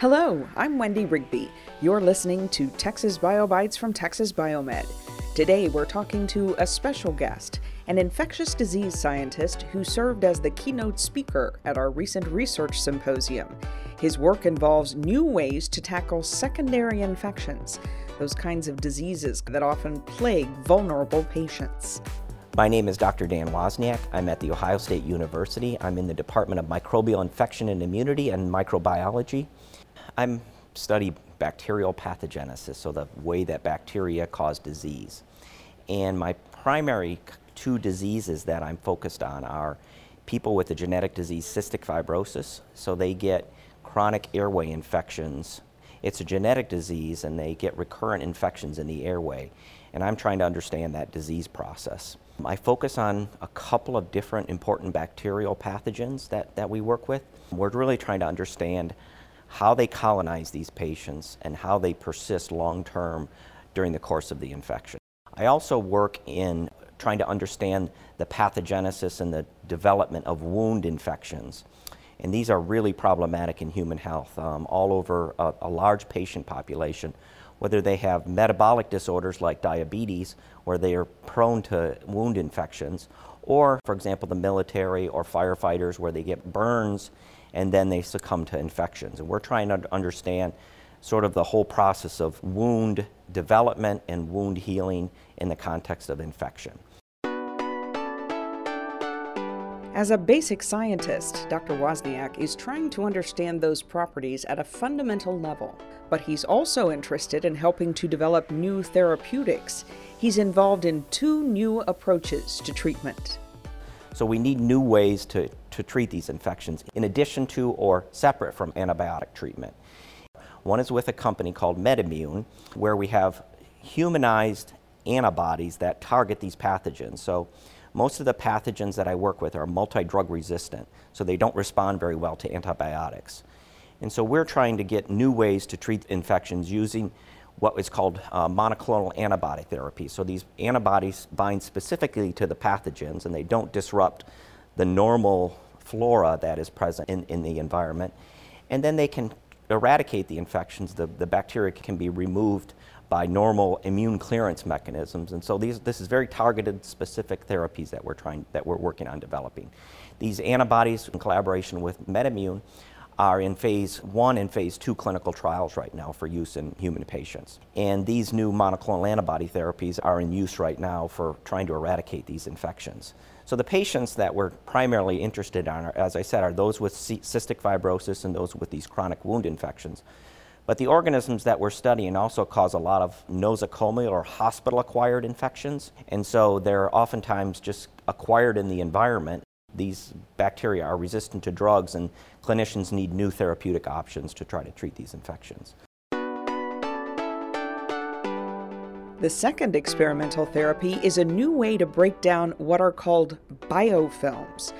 Hello, I'm Wendy Rigby. You're listening to Texas BioBites from Texas Biomed. Today we're talking to a special guest, an infectious disease scientist who served as the keynote speaker at our recent research symposium. His work involves new ways to tackle secondary infections, those kinds of diseases that often plague vulnerable patients. My name is Dr. Dan Wozniak. I'm at The Ohio State University. I'm in the Department of Microbial Infection and Immunity and Microbiology. I'm study bacterial pathogenesis, so the way that bacteria cause disease. And my primary two diseases that I'm focused on are people with a genetic disease, cystic fibrosis, so they get chronic airway infections. It's a genetic disease and they get recurrent infections in the airway. And I'm trying to understand that disease process. I focus on a couple of different important bacterial pathogens that, that we work with. We're really trying to understand how they colonize these patients, and how they persist long term during the course of the infection. I also work in trying to understand the pathogenesis and the development of wound infections. And these are really problematic in human health um, all over a, a large patient population, whether they have metabolic disorders like diabetes, where they are prone to wound infections, or, for example, the military or firefighters, where they get burns and then they succumb to infections. And we're trying to understand sort of the whole process of wound development and wound healing in the context of infection. As a basic scientist, Dr. Wozniak is trying to understand those properties at a fundamental level, but he's also interested in helping to develop new therapeutics. He's involved in two new approaches to treatment. So we need new ways to, to treat these infections in addition to or separate from antibiotic treatment. One is with a company called MedImmune, where we have humanized antibodies that target these pathogens. So most of the pathogens that I work with are multi-drug resistant, so they don't respond very well to antibiotics. And so we're trying to get new ways to treat infections using what is called uh, monoclonal antibody therapy. So these antibodies bind specifically to the pathogens and they don't disrupt the normal flora that is present in, in the environment. And then they can eradicate the infections. The, the bacteria can be removed by normal immune clearance mechanisms. And so these, this is very targeted, specific therapies that we're trying, that we're working on developing. These antibodies, in collaboration with MedImmune, are in phase one and phase two clinical trials right now for use in human patients. And these new monoclonal antibody therapies are in use right now for trying to eradicate these infections. So the patients that we're primarily interested in, are, as I said, are those with cystic fibrosis and those with these chronic wound infections. But the organisms that we're studying also cause a lot of nosocomial or hospital acquired infections. And so they're oftentimes just acquired in the environment these bacteria are resistant to drugs, and clinicians need new therapeutic options to try to treat these infections. The second experimental therapy is a new way to break down what are called biofilms.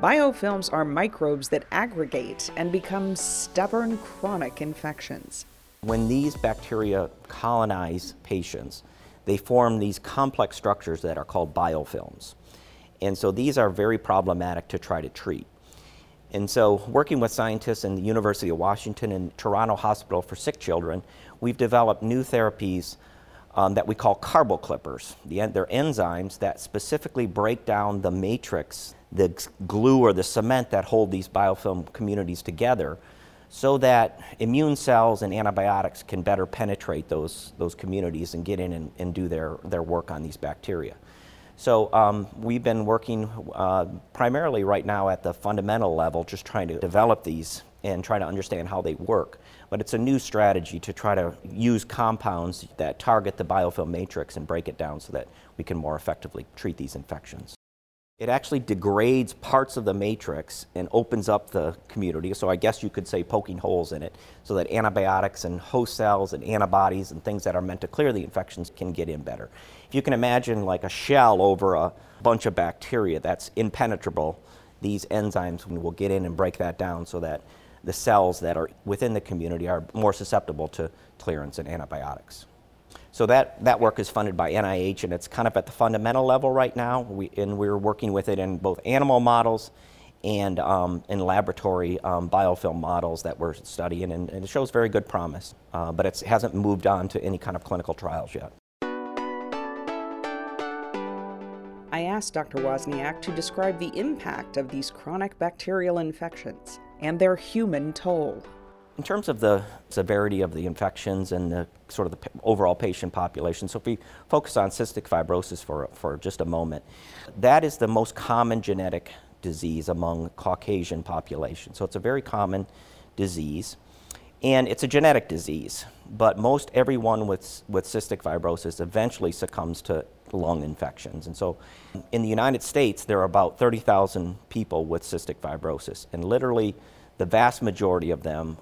Biofilms are microbes that aggregate and become stubborn chronic infections. When these bacteria colonize patients, they form these complex structures that are called biofilms. And so these are very problematic to try to treat. And so, working with scientists in the University of Washington and Toronto Hospital for Sick Children, we've developed new therapies um, that we call carboclippers. The, they're enzymes that specifically break down the matrix, the glue or the cement that hold these biofilm communities together, so that immune cells and antibiotics can better penetrate those, those communities and get in and, and do their, their work on these bacteria. So um, we've been working uh, primarily right now at the fundamental level, just trying to develop these and try to understand how they work. But it's a new strategy to try to use compounds that target the biofilm matrix and break it down so that we can more effectively treat these infections. It actually degrades parts of the matrix and opens up the community. So I guess you could say poking holes in it so that antibiotics and host cells and antibodies and things that are meant to clear the infections can get in better. If you can imagine like a shell over a bunch of bacteria that's impenetrable, these enzymes will get in and break that down so that the cells that are within the community are more susceptible to clearance and antibiotics. So that, that work is funded by NIH, and it's kind of at the fundamental level right now. We, and we're working with it in both animal models and um, in laboratory um, biofilm models that we're studying, and, and, it shows very good promise. Uh, but it hasn't moved on to any kind of clinical trials yet. I asked Dr. Wozniak to describe the impact of these chronic bacterial infections and their human toll. In terms of the severity of the infections and the sort of the overall patient population, so if we focus on cystic fibrosis for, for just a moment, that is the most common genetic disease among Caucasian population. So it's a very common disease. And it's a genetic disease, but most everyone with, with cystic fibrosis eventually succumbs to lung infections. And so in the United States, there are about 30,000 people with cystic fibrosis, and literally the vast majority of them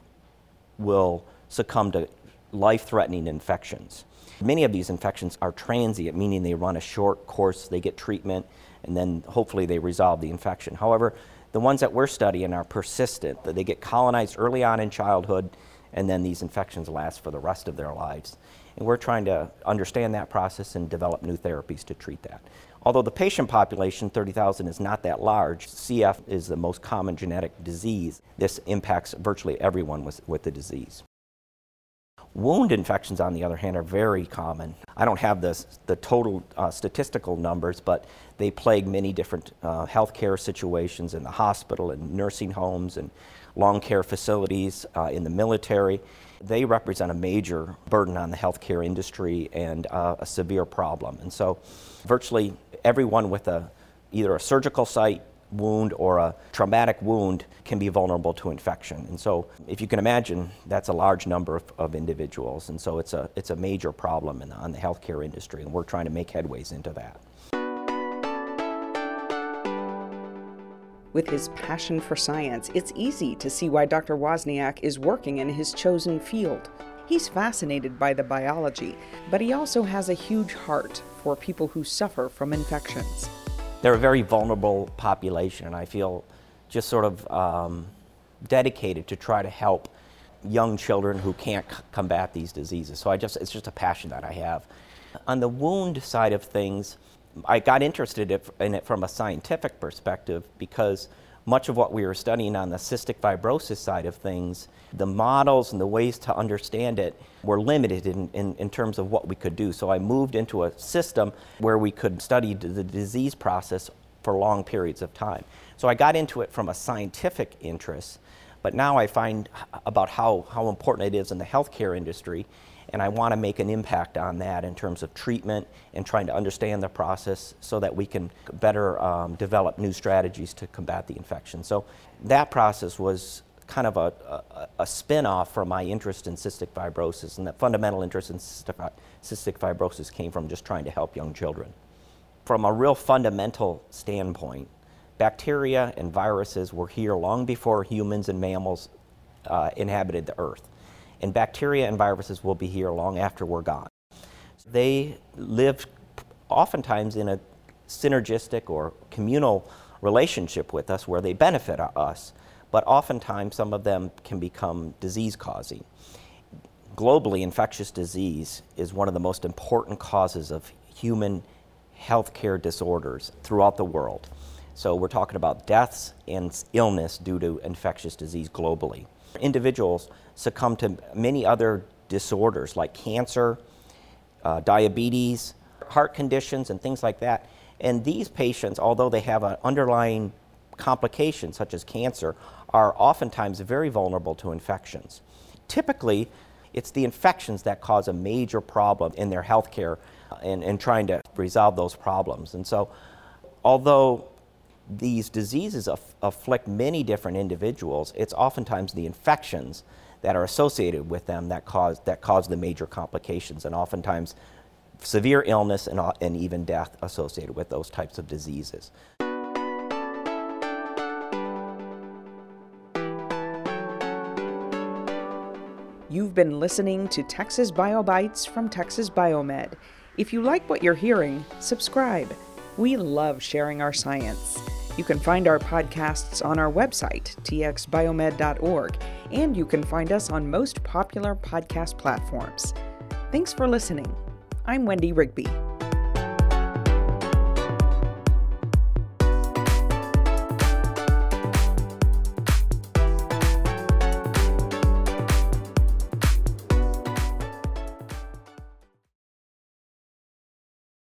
will succumb to life threatening infections. Many of these infections are transient, meaning they run a short course, they get treatment, and then hopefully they resolve the infection. However, the ones that we're studying are persistent, that they get colonized early on in childhood, and then these infections last for the rest of their lives. And we're trying to understand that process and develop new therapies to treat that. Although the patient population, 30,000, is not that large, CF is the most common genetic disease. This impacts virtually everyone with, with the disease. Wound infections, on the other hand, are very common. I don't have the, the total uh, statistical numbers, but they plague many different uh, healthcare situations in the hospital and nursing homes and long care facilities uh, in the military. They represent a major burden on the healthcare industry and uh, a severe problem. And so, virtually everyone with a, either a surgical site wound or a traumatic wound can be vulnerable to infection. And so, if you can imagine, that's a large number of, of individuals. And so, it's a, it's a major problem in the, on the healthcare industry, and we're trying to make headways into that. With his passion for science, it's easy to see why Dr. Wozniak is working in his chosen field. He's fascinated by the biology, but he also has a huge heart for people who suffer from infections. They're a very vulnerable population, and I feel just sort of um, dedicated to try to help young children who can't c- combat these diseases. So I just it's just a passion that I have. On the wound side of things, I got interested in it from a scientific perspective because much of what we were studying on the cystic fibrosis side of things, the models and the ways to understand it were limited in, in, in, terms of what we could do. So I moved into a system where we could study the disease process for long periods of time. So I got into it from a scientific interest, but now I find about how, how important it is in the healthcare industry and I want to make an impact on that in terms of treatment and trying to understand the process so that we can better um, develop new strategies to combat the infection. So that process was kind of a, a, a spin off from my interest in cystic fibrosis, and that fundamental interest in cystic, fibrosis came from just trying to help young children. From a real fundamental standpoint, bacteria and viruses were here long before humans and mammals uh, inhabited the earth and bacteria and viruses will be here long after we're gone. They live oftentimes in a synergistic or communal relationship with us where they benefit us, but oftentimes some of them can become disease causing. Globally, infectious disease is one of the most important causes of human healthcare disorders throughout the world. So, we're talking about deaths and illness due to infectious disease globally. Individuals succumb to many other disorders like cancer, uh, diabetes, heart conditions, and things like that. And these patients, although they have an underlying complication such as cancer, are oftentimes very vulnerable to infections. Typically, it's the infections that cause a major problem in their health care and, and trying to resolve those problems. And so, although these diseases aff- afflict many different individuals, it's oftentimes the infections that are associated with them that cause, that cause the major complications, and oftentimes severe illness and, uh, and even death associated with those types of diseases. You've been listening to Texas BioBites from Texas Biomed. If you like what you're hearing, subscribe. We love sharing our science. You can find our podcasts on our website, txbiomed.org, and you can find us on most popular podcast platforms. Thanks for listening. I'm Wendy Rigby.